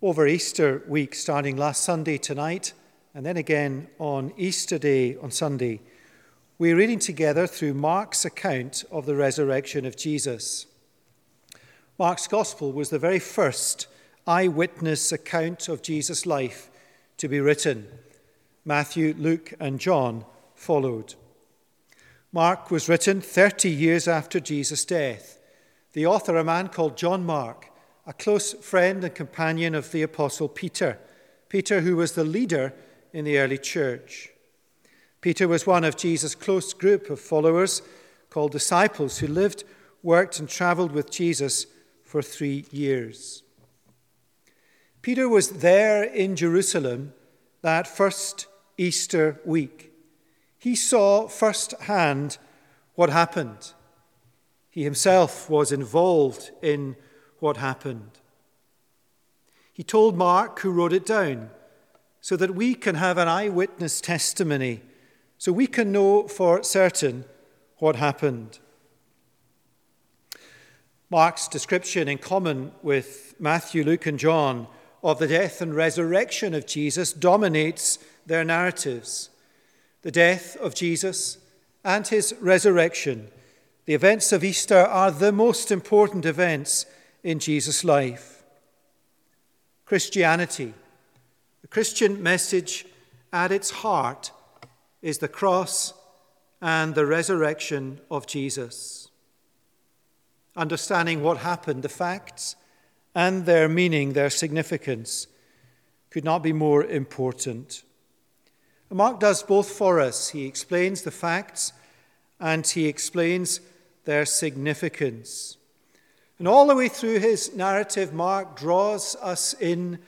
over Easter week, starting last Sunday tonight, and then again on Easter Day on Sunday, we're reading together through Mark's account of the resurrection of Jesus. Mark's Gospel was the very first eyewitness account of Jesus' life to be written. Matthew, Luke, and John followed. Mark was written 30 years after Jesus' death. The author, a man called John Mark, a close friend and companion of the Apostle Peter, Peter, who was the leader in the early church. Peter was one of Jesus' close group of followers called disciples who lived, worked, and traveled with Jesus for three years. Peter was there in Jerusalem that first Easter week. He saw firsthand what happened. He himself was involved in what happened. He told Mark, who wrote it down, so that we can have an eyewitness testimony, so we can know for certain what happened. Mark's description, in common with Matthew, Luke, and John, of the death and resurrection of Jesus dominates their narratives. The death of Jesus and his resurrection, the events of Easter, are the most important events in Jesus' life. Christianity, the Christian message at its heart, is the cross and the resurrection of Jesus understanding what happened, the facts, and their meaning, their significance, could not be more important. Mark does both for us. He explains the facts and he explains their significance. And all the way through his narrative, Mark draws us in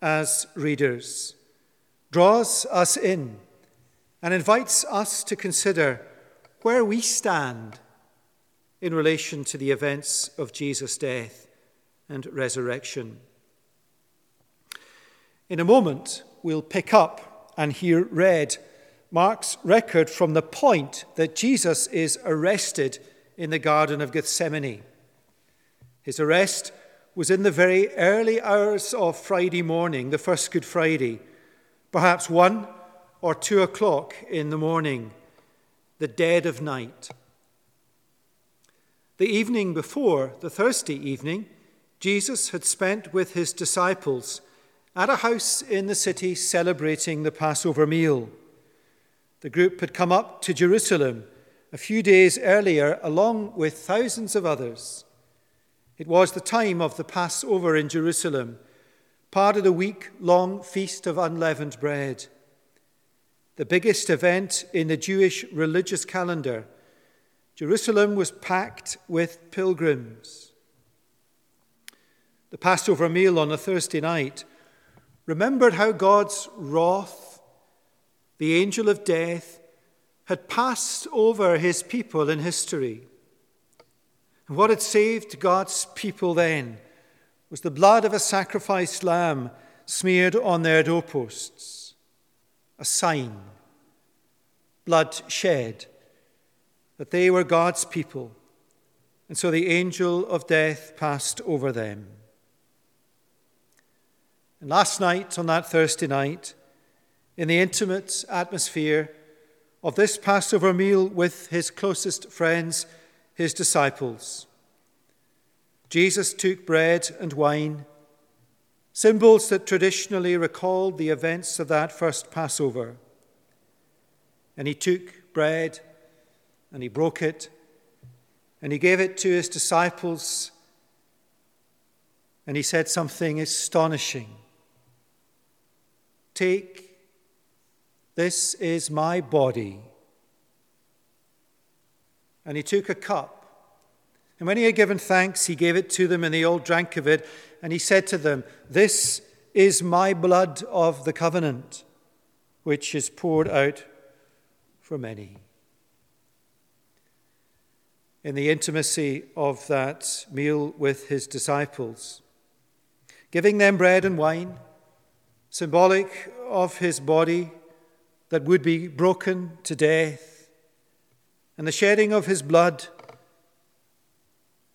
as readers, draws us in, and invites us to consider where we stand in relation to the events of Jesus' death and resurrection. In a moment, we'll pick up and hear read Mark's record from the point that Jesus is arrested in the Garden of Gethsemane. His arrest was in the very early hours of Friday morning, the first Good Friday, perhaps one or two o'clock in the morning, the dead of night. The evening before, the Thursday evening, Jesus had spent with his disciples at a house in the city celebrating the Passover meal. The group had come up to Jerusalem a few days earlier, along with thousands of others. It was the time of the Passover in Jerusalem, part of the week long feast of unleavened bread. The biggest event in the Jewish religious calendar Jerusalem was packed with pilgrims. The Passover meal on a Thursday night remembered how God's wrath, the angel of death, had passed over his people in history. And what had saved God's people then was the blood of a sacrificed lamb smeared on their doorposts, a sign, blood shed that they were God's people, and so the angel of death passed over them. And last night, on that Thursday night, in the intimate atmosphere of this Passover meal with his closest friends, his disciples, Jesus took bread and wine, symbols that traditionally recalled the events of that first Passover. And he took bread and he broke it and he gave it to his disciples and he said something astonishing. Take, this is my body. And he took a cup. And when he had given thanks, he gave it to them, and they all drank of it. And he said to them, This is my blood of the covenant, which is poured out for many in the intimacy of that meal with his disciples, giving them bread and wine, symbolic of his body that would be broken to death, and the shedding of his blood,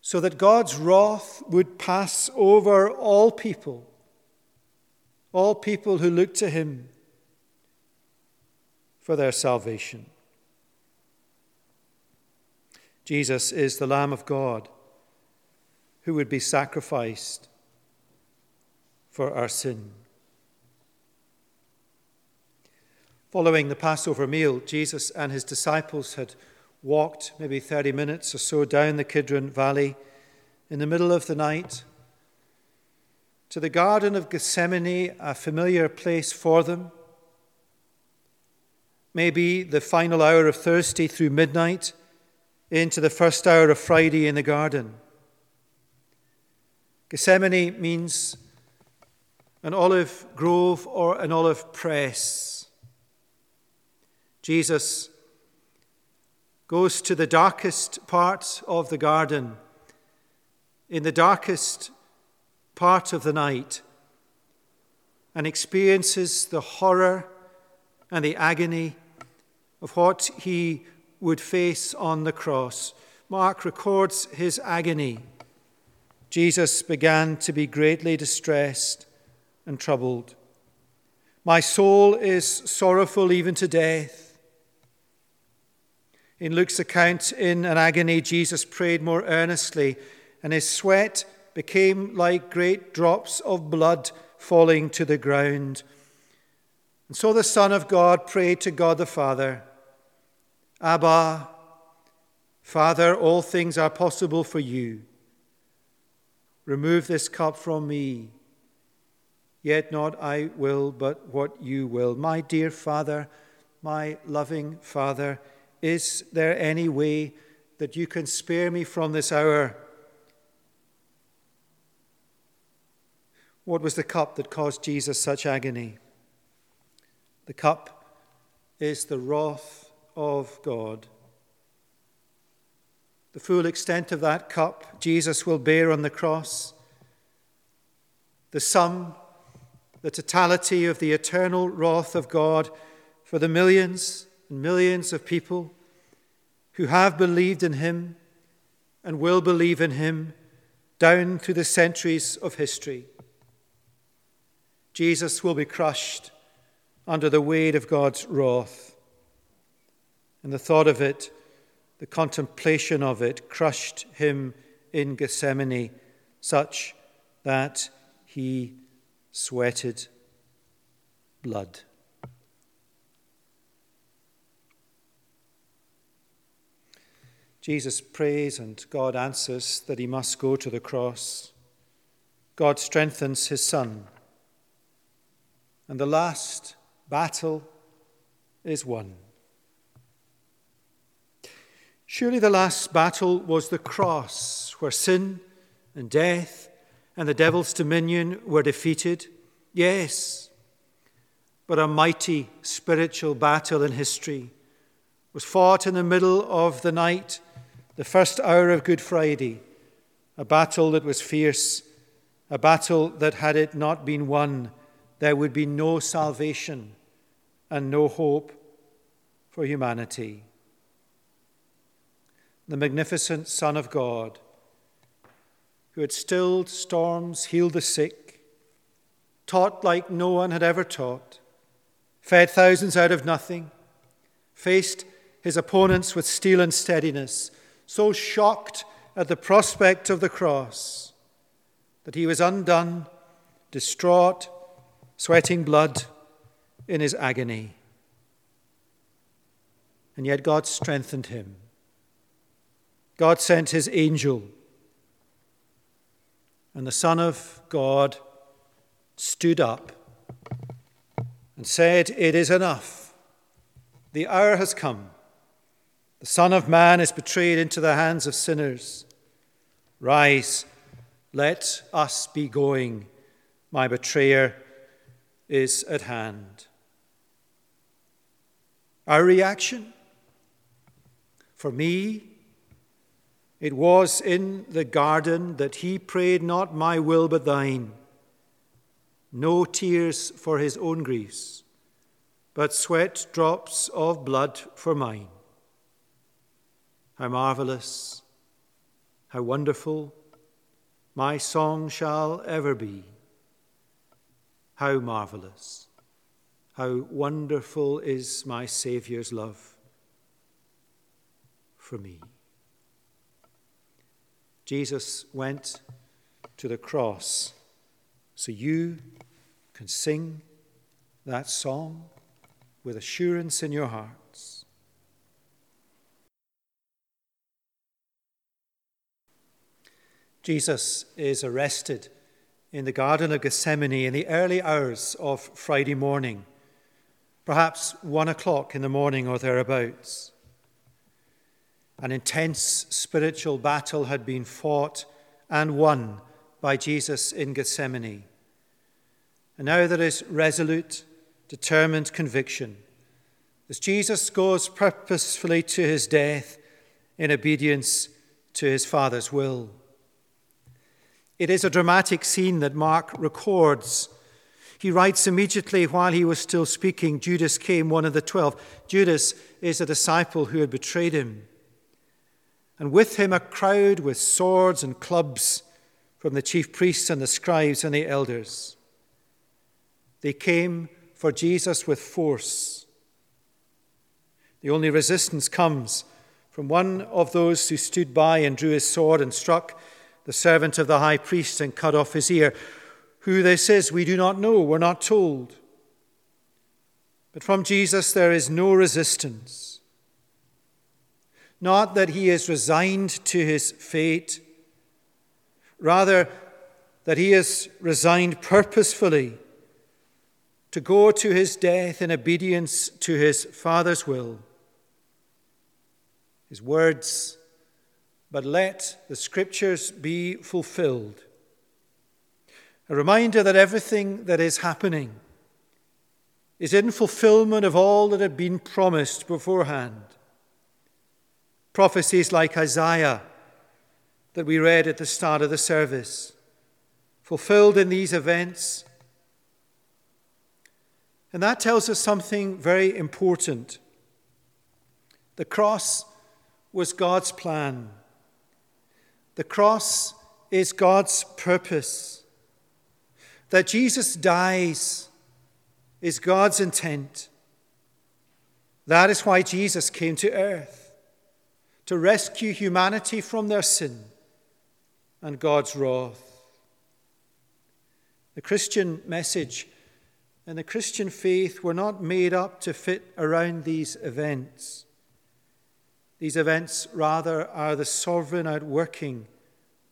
so that God's wrath would pass over all people all people who look to him for their salvation. Jesus is the Lamb of God who would be sacrificed for our sin. Following the Passover meal, Jesus and his disciples had walked maybe 30 minutes or so down the Kidron Valley in the middle of the night to the Garden of Gethsemane, a familiar place for them. Maybe the final hour of Thursday through midnight into the first hour of Friday in the garden. Gethsemane means an olive grove or an olive press. Jesus goes to the darkest part of the garden, in the darkest part of the night, and experiences the horror and the agony of what he would face on the cross. Mark records his agony. Jesus began to be greatly distressed and troubled. My soul is sorrowful even to death. In Luke's account, in an agony, Jesus prayed more earnestly, and his sweat became like great drops of blood falling to the ground. And so the Son of God prayed to God the Father Abba, Father, all things are possible for you. Remove this cup from me. Yet not I will, but what you will. My dear Father, my loving Father, is there any way that you can spare me from this hour? What was the cup that caused Jesus such agony? The cup is the wrath of God. The full extent of that cup Jesus will bear on the cross. The sum, the totality of the eternal wrath of God for the millions and millions of people who have believed in him and will believe in him down through the centuries of history. Jesus will be crushed under the weight of God's wrath. And the thought of it, the contemplation of it, crushed him in Gethsemane, such that he sweated blood. Jesus prays and God answers that he must go to the cross. God strengthens his son and the last battle is won. Surely the last battle was the cross, where sin and death and the devil's dominion were defeated. Yes, but a mighty spiritual battle in history was fought in the middle of the night, the first hour of Good Friday, a battle that was fierce, a battle that, had it not been won, there would be no salvation and no hope for humanity. The magnificent Son of God, who had stilled storms, healed the sick, taught like no one had ever taught, fed thousands out of nothing, faced his opponents with steel and steadiness, so shocked at the prospect of the cross that he was undone, distraught, sweating blood in his agony. And yet God strengthened him. God sent his angel. And the Son of God stood up and said, It is enough. The hour has come. The Son of Man is betrayed into the hands of sinners. Rise, let us be going. My betrayer is at hand. Our reaction? For me, it was in the garden that he prayed, Not my will, but thine. No tears for his own griefs, but sweat drops of blood for mine. How marvelous, how wonderful my song shall ever be How marvelous! How wonderful is my Saviour's love for me. Jesus went to the cross so you can sing that song with assurance in your hearts. Jesus is arrested in the Garden of Gethsemane in the early hours of Friday morning, perhaps one o'clock in the morning or thereabouts. An intense spiritual battle had been fought and won by Jesus in Gethsemane. And now there is resolute, determined conviction as Jesus goes purposefully to his death in obedience to his Father's will. It is a dramatic scene that Mark records. He writes immediately while he was still speaking Judas came, one of the twelve. Judas is a disciple who had betrayed him. And with him a crowd with swords and clubs from the chief priests and the scribes and the elders. They came for Jesus with force. The only resistance comes from one of those who stood by and drew his sword and struck the servant of the high priest and cut off his ear. Who this is, we do not know, we're not told. But from Jesus there is no resistance. Not that he is resigned to his fate, rather, that he is resigned purposefully to go to his death in obedience to his Father's will. His words but let the scriptures be fulfilled. A reminder that everything that is happening is in fulfillment of all that had been promised beforehand. Prophecies like Isaiah that we read at the start of the service, fulfilled in these events. And that tells us something very important. The cross was God's plan. The cross is God's purpose. That Jesus dies is God's intent. That is why Jesus came to earth, to rescue humanity from their sin and God's wrath. The Christian message and the Christian faith were not made up to fit around these events. These events, rather, are the sovereign outworking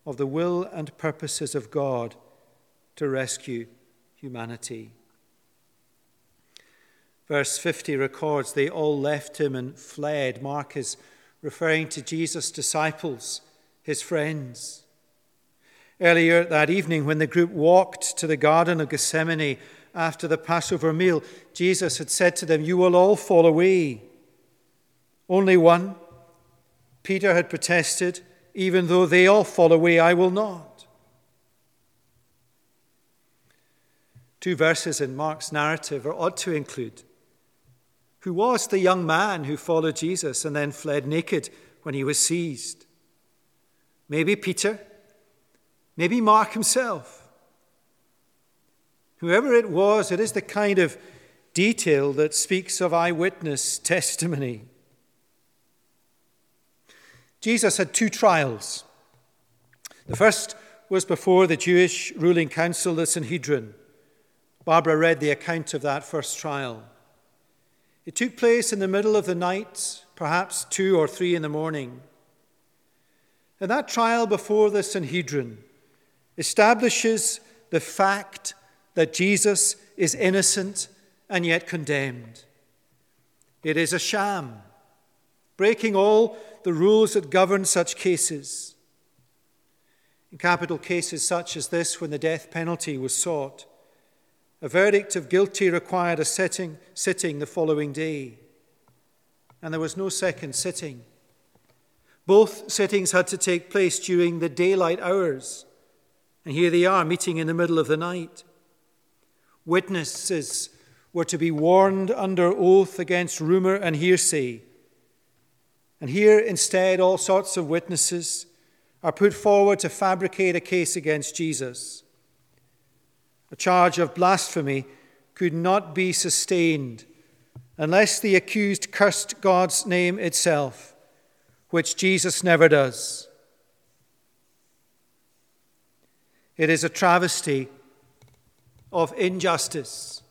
of the will and purposes of God to rescue humanity. Verse 50 records they all left him and fled. Mark is referring to Jesus' disciples, his friends. Earlier that evening, when the group walked to the Garden of Gethsemane after the Passover meal, Jesus had said to them, You will all fall away. Only one Peter had protested, Even though they all fall away, I will not. Two verses in Mark's narrative are ought to include Who was the young man who followed Jesus and then fled naked when he was seized? Maybe Peter, maybe Mark himself. Whoever it was, it is the kind of detail that speaks of eyewitness testimony. Jesus had two trials. The first was before the Jewish ruling council, the Sanhedrin. Barbara read the account of that first trial. It took place in the middle of the night, perhaps two or three in the morning. And that trial before the Sanhedrin establishes the fact that Jesus is innocent and yet condemned. It is a sham, breaking all the rules that govern such cases. In capital cases such as this, when the death penalty was sought, a verdict of guilty required a sitting, sitting the following day, and there was no second sitting. Both sittings had to take place during the daylight hours, and here they are meeting in the middle of the night. Witnesses were to be warned under oath against rumor and hearsay and here, instead, all sorts of witnesses are put forward to fabricate a case against Jesus. A charge of blasphemy could not be sustained unless the accused cursed God's name itself, which Jesus never does. It is a travesty of injustice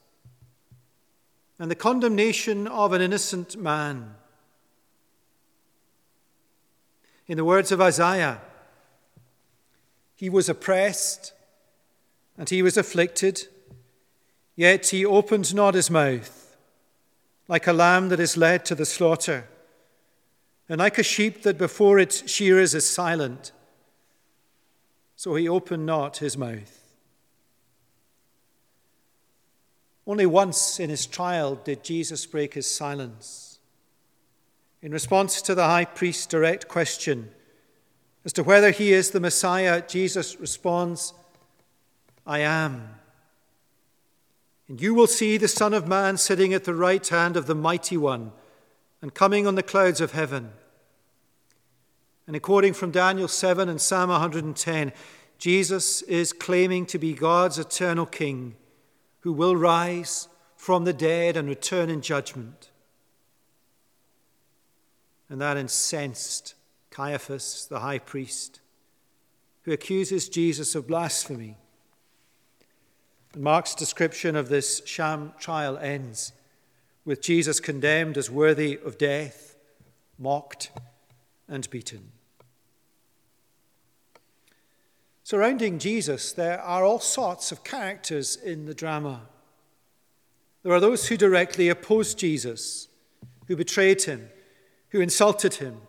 and the condemnation of an innocent man. In the words of Isaiah, he was oppressed and he was afflicted, yet he opened not his mouth, like a lamb that is led to the slaughter, and like a sheep that before its shearers is silent, so he opened not his mouth. Only once in his trial did Jesus break his silence. In response to the high priest's direct question as to whether he is the Messiah, Jesus responds, I am. And you will see the Son of Man sitting at the right hand of the Mighty One and coming on the clouds of heaven. And according from Daniel 7 and Psalm 110, Jesus is claiming to be God's eternal King who will rise from the dead and return in judgment. And that incensed Caiaphas, the high priest, who accuses Jesus of blasphemy. And Mark's description of this sham trial ends with Jesus condemned as worthy of death, mocked, and beaten. Surrounding Jesus, there are all sorts of characters in the drama. There are those who directly opposed Jesus, who betrayed him, who insulted him,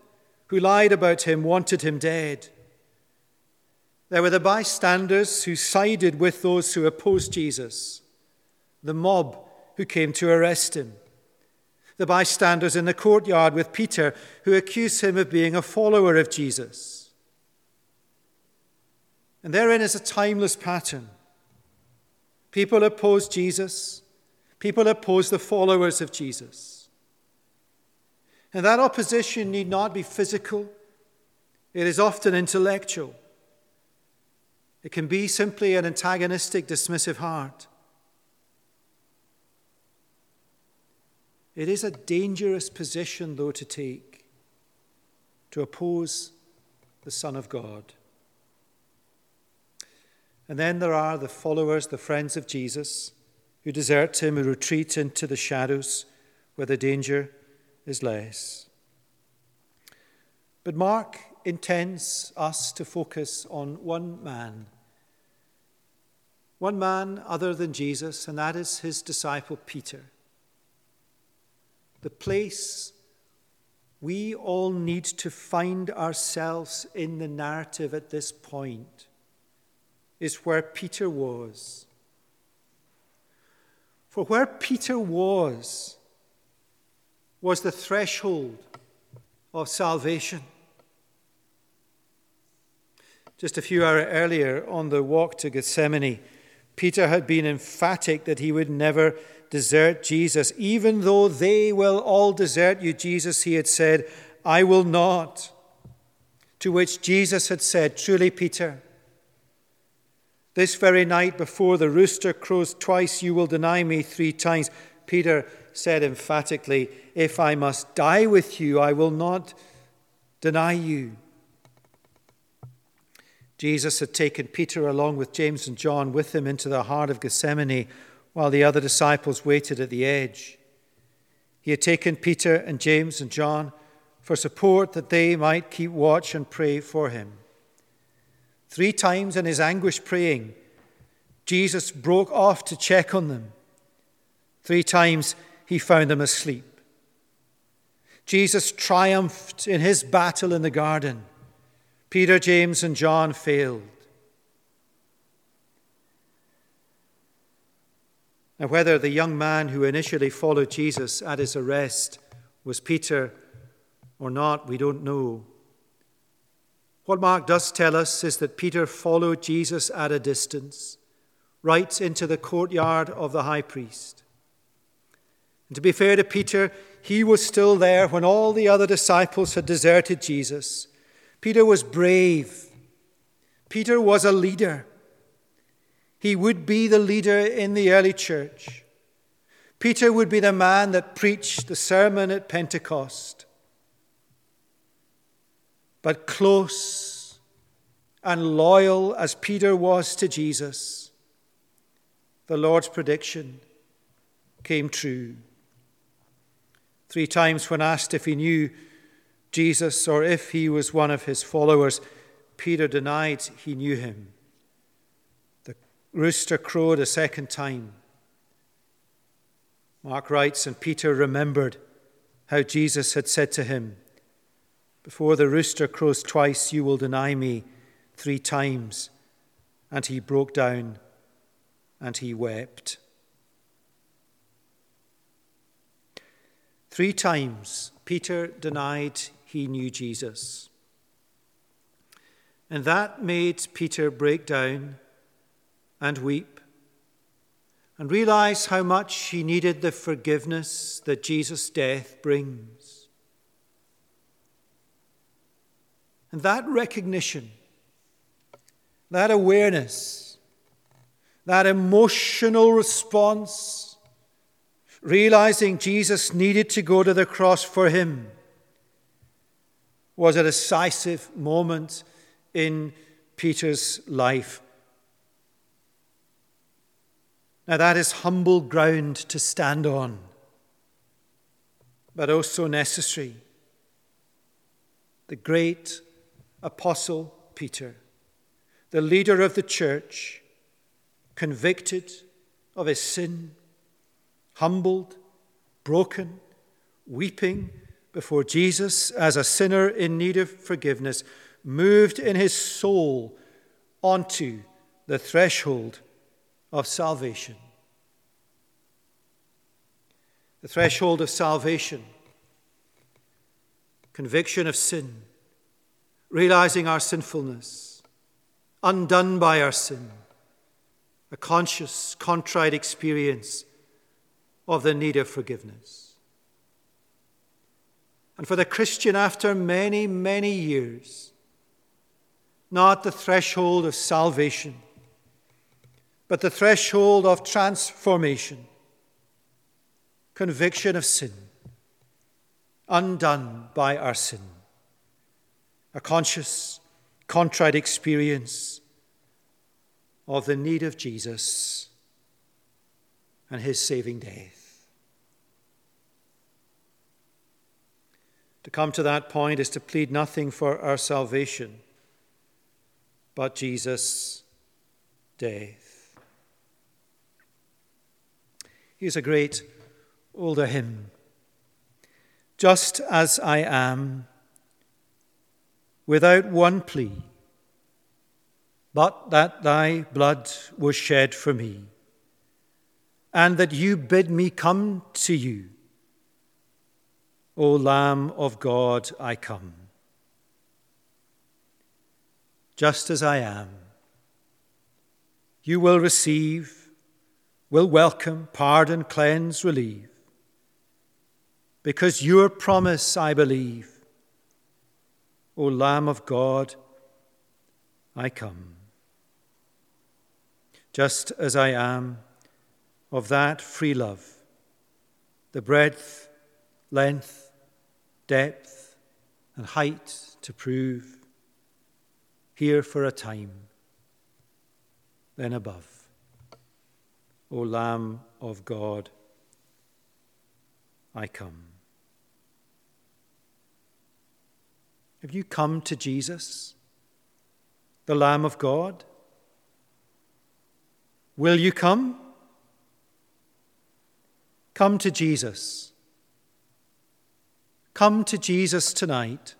who lied about him, wanted him dead. There were the bystanders who sided with those who opposed Jesus, the mob who came to arrest him, the bystanders in the courtyard with Peter who accused him of being a follower of Jesus and therein is a timeless pattern. People oppose Jesus, people oppose the followers of Jesus. And that opposition need not be physical, it is often intellectual. It can be simply an antagonistic, dismissive heart. It is a dangerous position, though, to take to oppose the Son of God. And then there are the followers, the friends of Jesus, who desert him, who retreat into the shadows where the danger is less. But Mark intends us to focus on one man. One man other than Jesus, and that is his disciple Peter. The place we all need to find ourselves in the narrative at this point is where Peter was. For where Peter was, was the threshold of salvation. Just a few hours earlier on the walk to Gethsemane, Peter had been emphatic that he would never desert Jesus. Even though they will all desert you, Jesus, he had said, I will not. To which Jesus had said, Truly, Peter, this very night, before the rooster crows twice, you will deny me three times. Peter said emphatically, If I must die with you, I will not deny you. Jesus had taken Peter along with James and John with him into the heart of Gethsemane while the other disciples waited at the edge. He had taken Peter and James and John for support that they might keep watch and pray for him. Three times in his anguish praying, Jesus broke off to check on them. Three times he found them asleep. Jesus triumphed in his battle in the garden. Peter, James, and John failed. Now, whether the young man who initially followed Jesus at his arrest was Peter or not, we don't know. What Mark does tell us is that Peter followed Jesus at a distance, right into the courtyard of the high priest. And to be fair to Peter, he was still there when all the other disciples had deserted Jesus. Peter was brave. Peter was a leader. He would be the leader in the early church. Peter would be the man that preached the sermon at Pentecost. But close and loyal as Peter was to Jesus, the Lord's prediction came true. Three times, when asked if he knew Jesus or if he was one of his followers, Peter denied he knew him. The rooster crowed a second time. Mark writes, and Peter remembered how Jesus had said to him, Before the rooster crows twice, you will deny me three times. And he broke down and he wept. Three times Peter denied he knew Jesus. And that made Peter break down and weep and realize how much he needed the forgiveness that Jesus' death brings. And that recognition, that awareness, that emotional response realizing Jesus needed to go to the cross for him, was a decisive moment in Peter's life. Now, that is humble ground to stand on, but also necessary. The great apostle Peter, the leader of the church, convicted of his sin humbled, broken, weeping before Jesus as a sinner in need of forgiveness, moved in his soul onto the threshold of salvation. The threshold of salvation, conviction of sin, realizing our sinfulness, undone by our sin, a conscious, contrite experience of the need of forgiveness. And for the Christian, after many, many years, not the threshold of salvation, but the threshold of transformation, conviction of sin, undone by our sin, a conscious, contrite experience of the need of Jesus and his saving death. To come to that point is to plead nothing for our salvation but Jesus' death. Here's a great older hymn. Just as I am, without one plea, but that thy blood was shed for me and that you bid me come to you. O Lamb of God, I come. Just as I am, you will receive, will welcome, pardon, cleanse, relieve. Because your promise I believe. O Lamb of God, I come. Just as I am, of that free love, the breadth, length, depth, and height to prove, here for a time, then above. O Lamb of God, I come. Have you come to Jesus, the Lamb of God? Will you come? Come to Jesus. Come to Jesus tonight.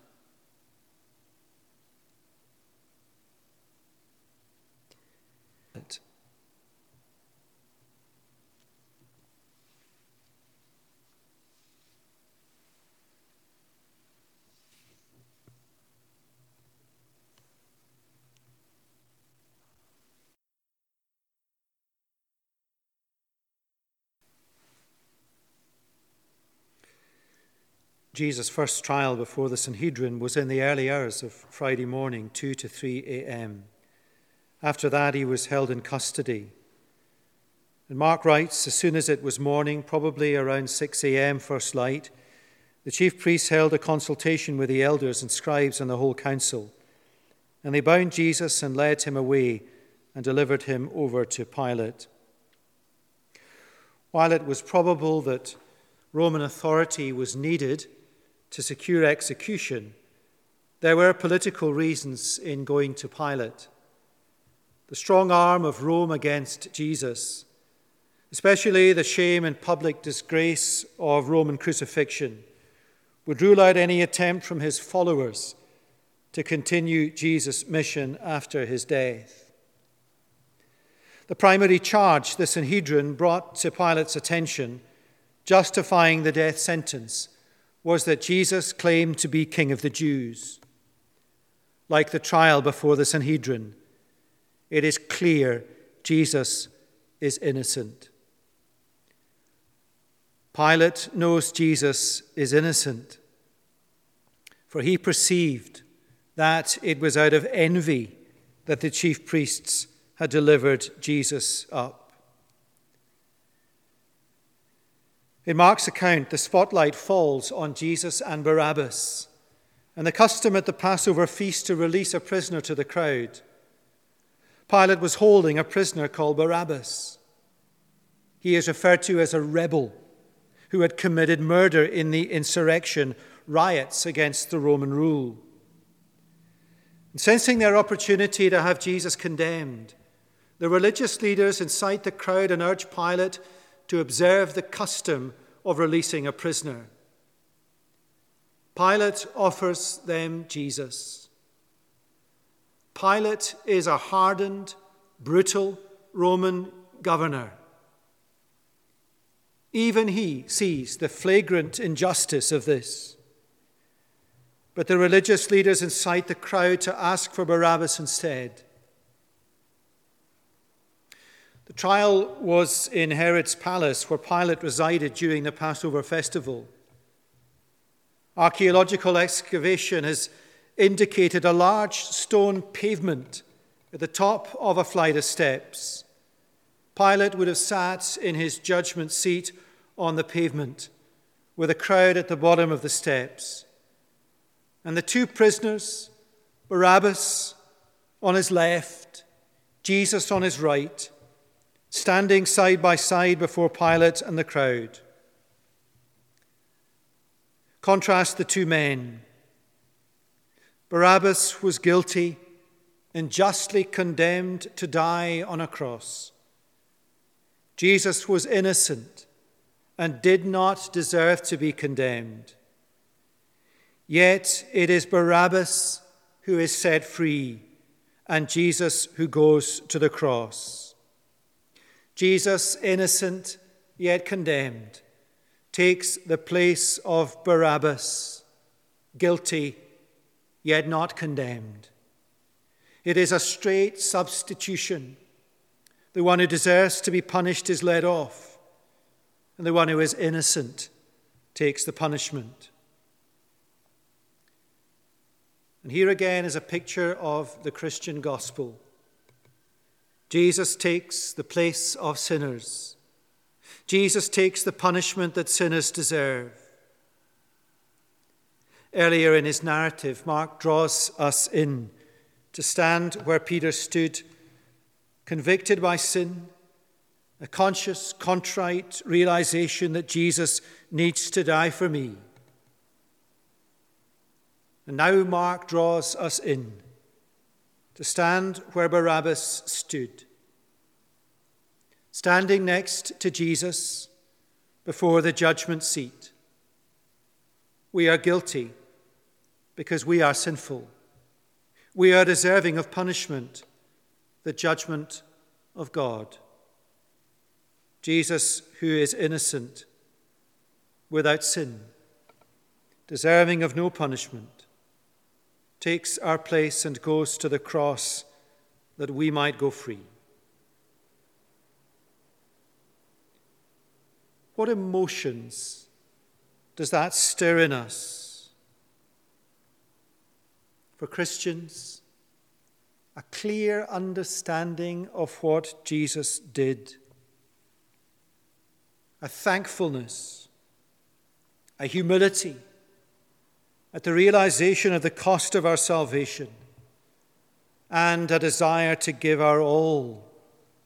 Jesus' first trial before the Sanhedrin was in the early hours of Friday morning, 2 to 3 a.m. After that, he was held in custody. And Mark writes as soon as it was morning, probably around 6 a.m., first light, the chief priests held a consultation with the elders and scribes and the whole council. And they bound Jesus and led him away and delivered him over to Pilate. While it was probable that Roman authority was needed to secure execution, there were political reasons in going to Pilate. The strong arm of Rome against Jesus, especially the shame and public disgrace of Roman crucifixion, would rule out any attempt from his followers to continue Jesus' mission after his death. The primary charge the Sanhedrin brought to Pilate's attention, justifying the death sentence, was that Jesus claimed to be King of the Jews. Like the trial before the Sanhedrin, it is clear Jesus is innocent. Pilate knows Jesus is innocent, for he perceived that it was out of envy that the chief priests had delivered Jesus up. In Mark's account, the spotlight falls on Jesus and Barabbas, and the custom at the Passover feast to release a prisoner to the crowd. Pilate was holding a prisoner called Barabbas. He is referred to as a rebel who had committed murder in the insurrection, riots against the Roman rule. And sensing their opportunity to have Jesus condemned, the religious leaders incite the crowd and urge Pilate to observe the custom of releasing a prisoner. Pilate offers them Jesus. Pilate is a hardened, brutal Roman governor. Even he sees the flagrant injustice of this. But the religious leaders incite the crowd to ask for Barabbas instead. The trial was in Herod's palace, where Pilate resided during the Passover festival. Archaeological excavation has indicated a large stone pavement at the top of a flight of steps. Pilate would have sat in his judgment seat on the pavement with a crowd at the bottom of the steps. And the two prisoners, Barabbas on his left, Jesus on his right, standing side by side before Pilate and the crowd. Contrast the two men. Barabbas was guilty and justly condemned to die on a cross. Jesus was innocent and did not deserve to be condemned. Yet it is Barabbas who is set free and Jesus who goes to the cross. Jesus, innocent yet condemned, takes the place of Barabbas, guilty yet not condemned. It is a straight substitution. The one who deserves to be punished is led off and the one who is innocent takes the punishment. And here again is a picture of the Christian gospel. Jesus takes the place of sinners. Jesus takes the punishment that sinners deserve. Earlier in his narrative, Mark draws us in to stand where Peter stood, convicted by sin, a conscious, contrite realization that Jesus needs to die for me. And now Mark draws us in to stand where Barabbas stood, standing next to Jesus before the judgment seat. We are guilty because we are sinful. We are deserving of punishment, the judgment of God. Jesus, who is innocent, without sin, deserving of no punishment, takes our place and goes to the cross that we might go free. What emotions does that stir in us? For Christians, a clear understanding of what Jesus did, a thankfulness, a humility at the realization of the cost of our salvation, and a desire to give our all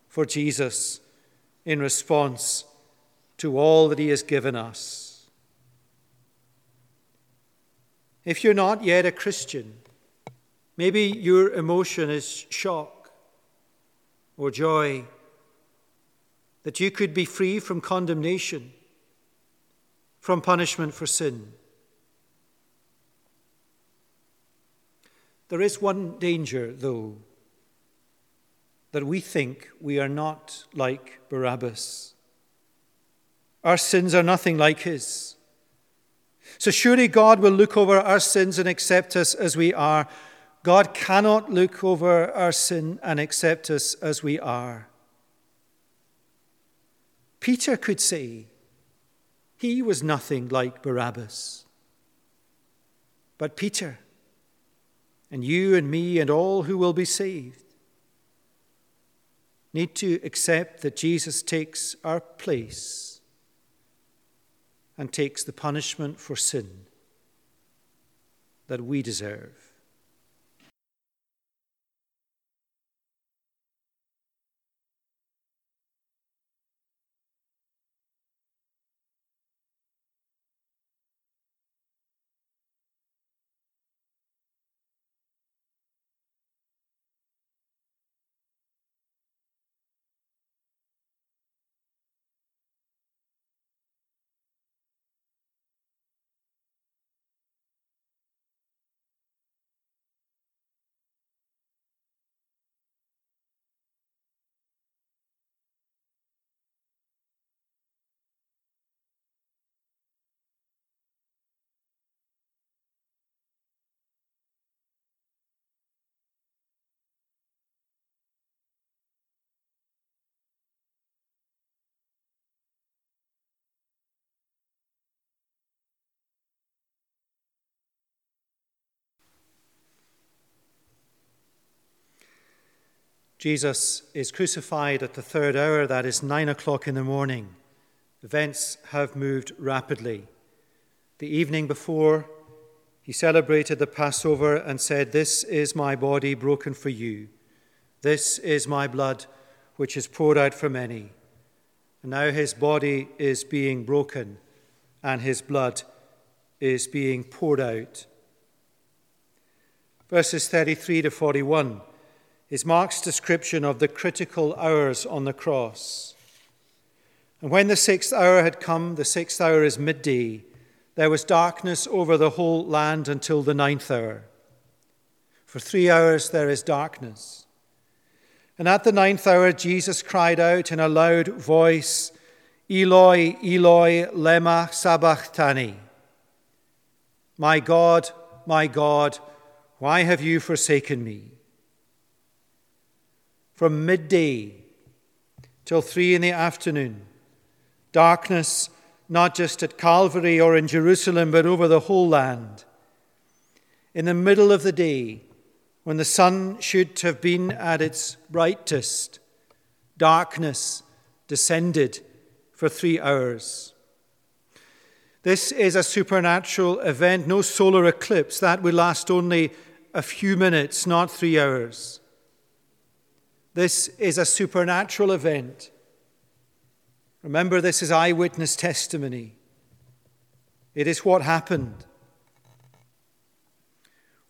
for Jesus in response to all that He has given us. If you're not yet a Christian, maybe your emotion is shock or joy that you could be free from condemnation, from punishment for sin. There is one danger, though, that we think we are not like Barabbas. Our sins are nothing like his. So surely God will look over our sins and accept us as we are. God cannot look over our sin and accept us as we are. Peter could say he was nothing like Barabbas. But Peter, and you and me and all who will be saved, need to accept that Jesus takes our place and takes the punishment for sin that we deserve. Jesus is crucified at the third hour, that is nine o'clock in the morning. Events have moved rapidly. The evening before, he celebrated the Passover and said, This is my body broken for you. This is my blood, which is poured out for many. And now his body is being broken, and his blood is being poured out. Verses 33 to 41 is Mark's description of the critical hours on the cross. And when the sixth hour had come, the sixth hour is midday, there was darkness over the whole land until the ninth hour. For three hours there is darkness. And at the ninth hour, Jesus cried out in a loud voice, Eloi, Eloi, lema sabachthani. My God, my God, why have you forsaken me? From midday till three in the afternoon. Darkness, not just at Calvary or in Jerusalem, but over the whole land. In the middle of the day, when the sun should have been at its brightest, darkness descended for three hours. This is a supernatural event, no solar eclipse. That would last only a few minutes, not three hours. This is a supernatural event. Remember, this is eyewitness testimony. It is what happened.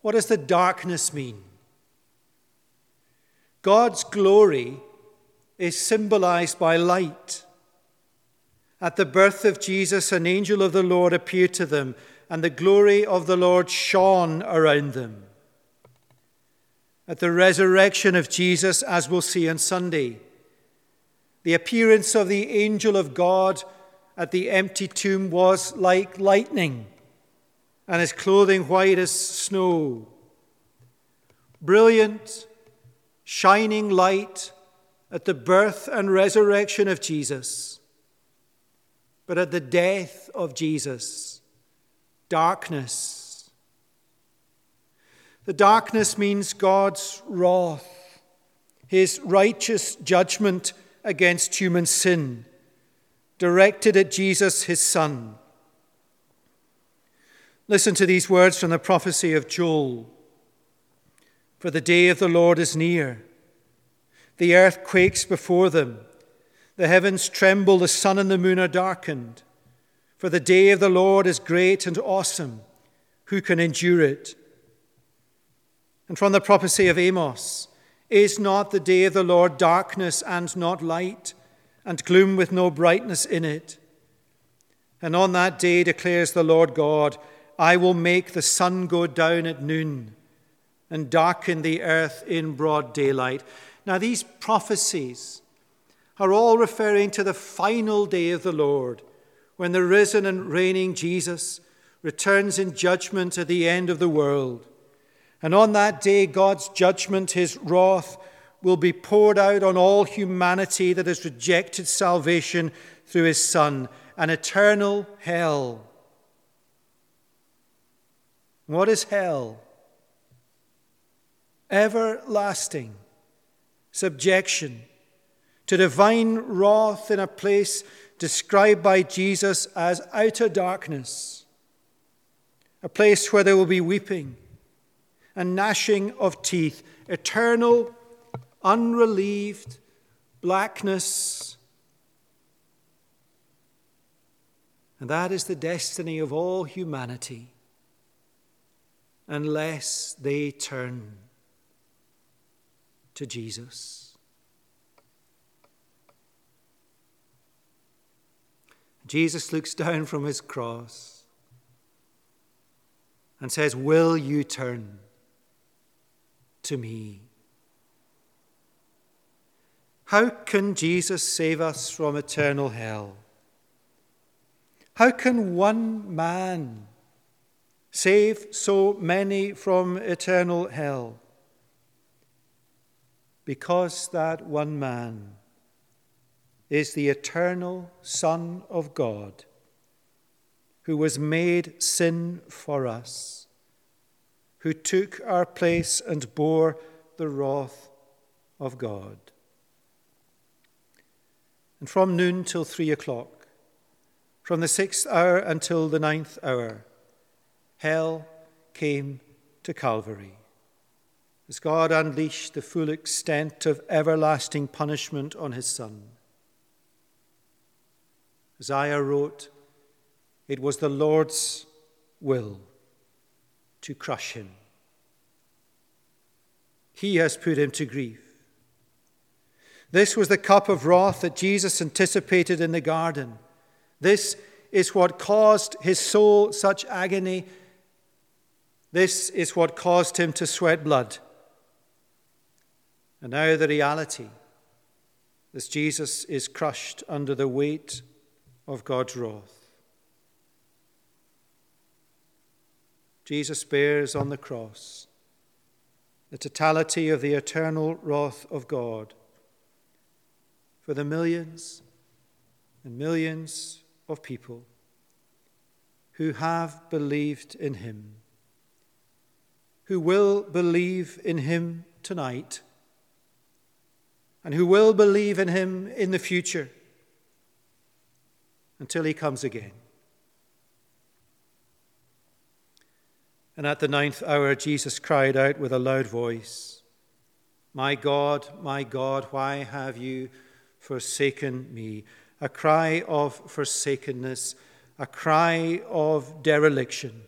What does the darkness mean? God's glory is symbolized by light. At the birth of Jesus, an angel of the Lord appeared to them, and the glory of the Lord shone around them at the resurrection of Jesus, as we'll see on Sunday. The appearance of the angel of God at the empty tomb was like lightning, and his clothing white as snow. Brilliant, shining light at the birth and resurrection of Jesus. But at the death of Jesus, darkness The darkness means God's wrath, his righteous judgment against human sin, directed at Jesus, his Son. Listen to these words from the prophecy of Joel. For the day of the Lord is near. The earth quakes before them. The heavens tremble, the sun and the moon are darkened. For the day of the Lord is great and awesome. Who can endure it? And from the prophecy of Amos Is not the day of the Lord darkness and not light, and gloom with no brightness in it? And on that day declares the Lord God, I will make the sun go down at noon and darken the earth in broad daylight. Now, these prophecies are all referring to the final day of the Lord, when the risen and reigning Jesus returns in judgment at the end of the world. And on that day, God's judgment, his wrath, will be poured out on all humanity that has rejected salvation through his Son, an eternal hell. What is hell? Everlasting subjection to divine wrath in a place described by Jesus as outer darkness, a place where there will be weeping and gnashing of teeth, eternal, unrelieved blackness. And that is the destiny of all humanity unless they turn to Jesus. Jesus looks down from his cross and says, Will you turn to me? How can Jesus save us from eternal hell? How can one man save so many from eternal hell? Because that one man is the eternal Son of God, who was made sin for us, who took our place and bore the wrath of God. And from noon till three o'clock, from the sixth hour until the ninth hour, hell came to Calvary. As God unleashed the full extent of everlasting punishment on his Son. Isaiah wrote, It was the Lord's will to crush him. He has put him to grief. This was the cup of wrath that Jesus anticipated in the garden. This is what caused his soul such agony. This is what caused him to sweat blood. And now the reality is Jesus is crushed under the weight of God's wrath. Jesus bears on the cross the totality of the eternal wrath of God for the millions and millions of people who have believed in him, who will believe in him tonight, and who will believe in him in the future until he comes again. And at the ninth hour, Jesus cried out with a loud voice, My God, my God, why have you forsaken me? A cry of forsakenness, a cry of dereliction.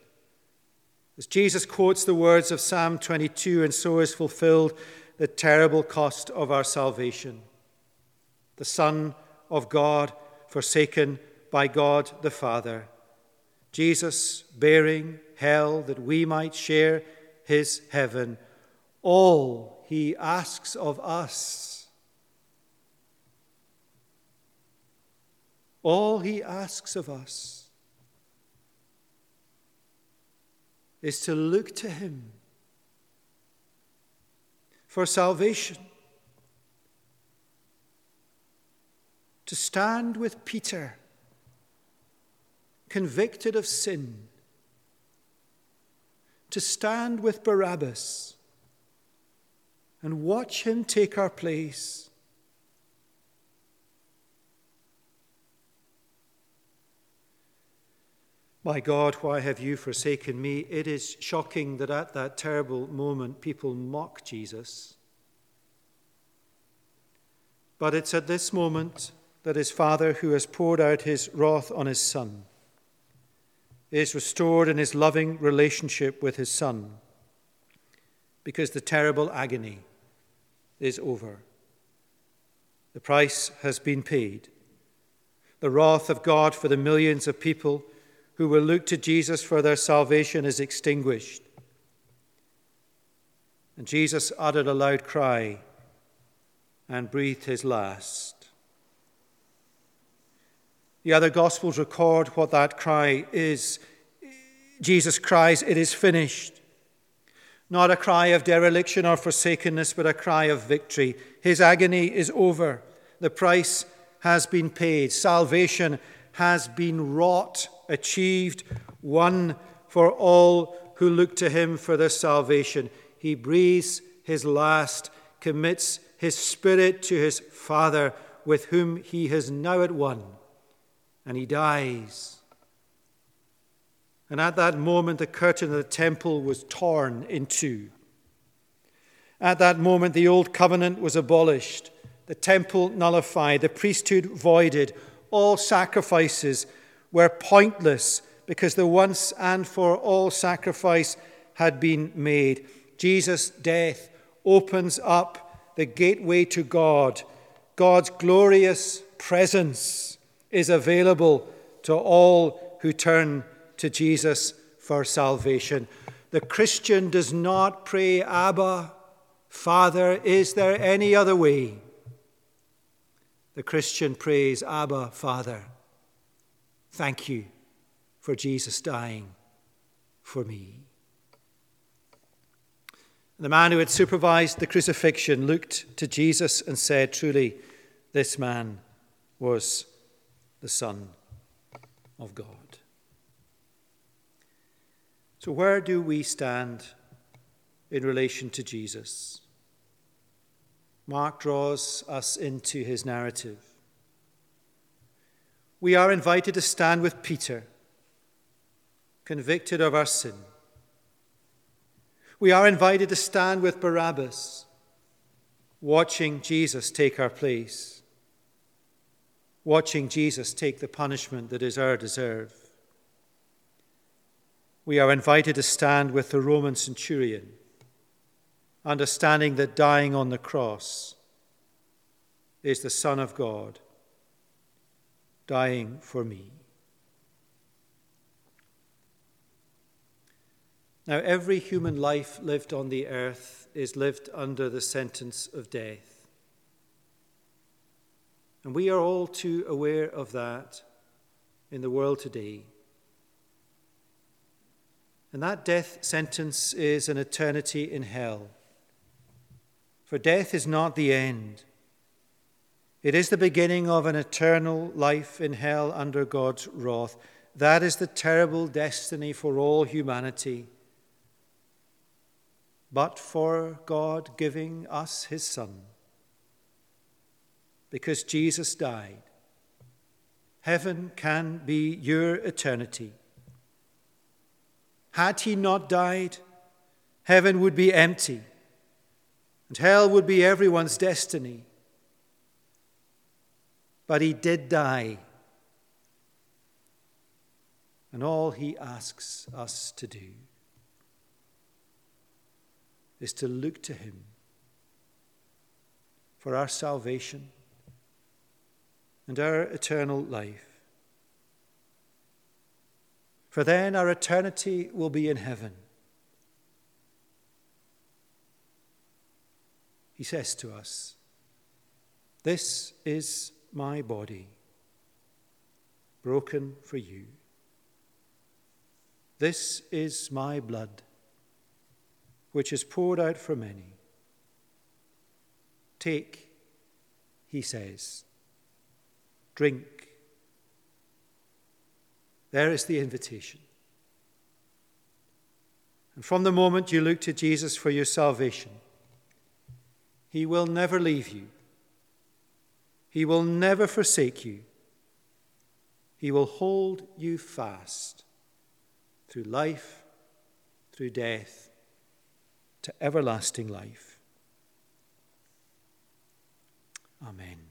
As Jesus quotes the words of Psalm 22, and so is fulfilled the terrible cost of our salvation. The Son of God forsaken by God the Father. Jesus bearing hell that we might share his heaven. All he asks of us. All he asks of us is to look to him for salvation, to stand with Peter convicted of sin, to stand with Barabbas and watch him take our place. My God, why have you forsaken me? It is shocking that at that terrible moment people mock Jesus. But it's at this moment that his Father, who has poured out his wrath on his Son, is restored in his loving relationship with his Son because the terrible agony is over. The price has been paid. The wrath of God for the millions of people who will look to Jesus for their salvation is extinguished. And Jesus uttered a loud cry and breathed his last. The other Gospels record what that cry is. Jesus cries, It is finished. Not a cry of dereliction or forsakenness, but a cry of victory. His agony is over. The price has been paid. Salvation has been wrought achieved, won for all who look to him for their salvation. He breathes his last, commits his spirit to his Father, with whom he has now at one, and he dies. And at that moment, the curtain of the temple was torn in two. At that moment, the old covenant was abolished, the temple nullified, the priesthood voided, all sacrifices were pointless because the once and for all sacrifice had been made. Jesus' death opens up the gateway to God. God's glorious presence is available to all who turn to Jesus for salvation. The Christian does not pray, Abba, Father, is there any other way? The Christian prays, Abba, Father. Thank you for Jesus dying for me. The man who had supervised the crucifixion looked to Jesus and said, Truly, this man was the Son of God. So, where do we stand in relation to Jesus? Mark draws us into his narrative we are invited to stand with Peter, convicted of our sin. We are invited to stand with Barabbas, watching Jesus take our place, watching Jesus take the punishment that is our deserve. We are invited to stand with the Roman centurion, understanding that dying on the cross is the Son of God dying for me. Now, every human life lived on the earth is lived under the sentence of death. And we are all too aware of that in the world today. And that death sentence is an eternity in hell. For death is not the end. It is the beginning of an eternal life in hell under God's wrath. That is the terrible destiny for all humanity. But for God giving us his Son, because Jesus died, heaven can be your eternity. Had he not died, heaven would be empty, and hell would be everyone's destiny. But he did die. And all he asks us to do is to look to him for our salvation and our eternal life. For then our eternity will be in heaven. He says to us, This is my body, broken for you. This is my blood, which is poured out for many. Take, he says, drink. There is the invitation. And from the moment you look to Jesus for your salvation, He will never leave you, He will never forsake you. He will hold you fast through life, through death, to everlasting life. Amen.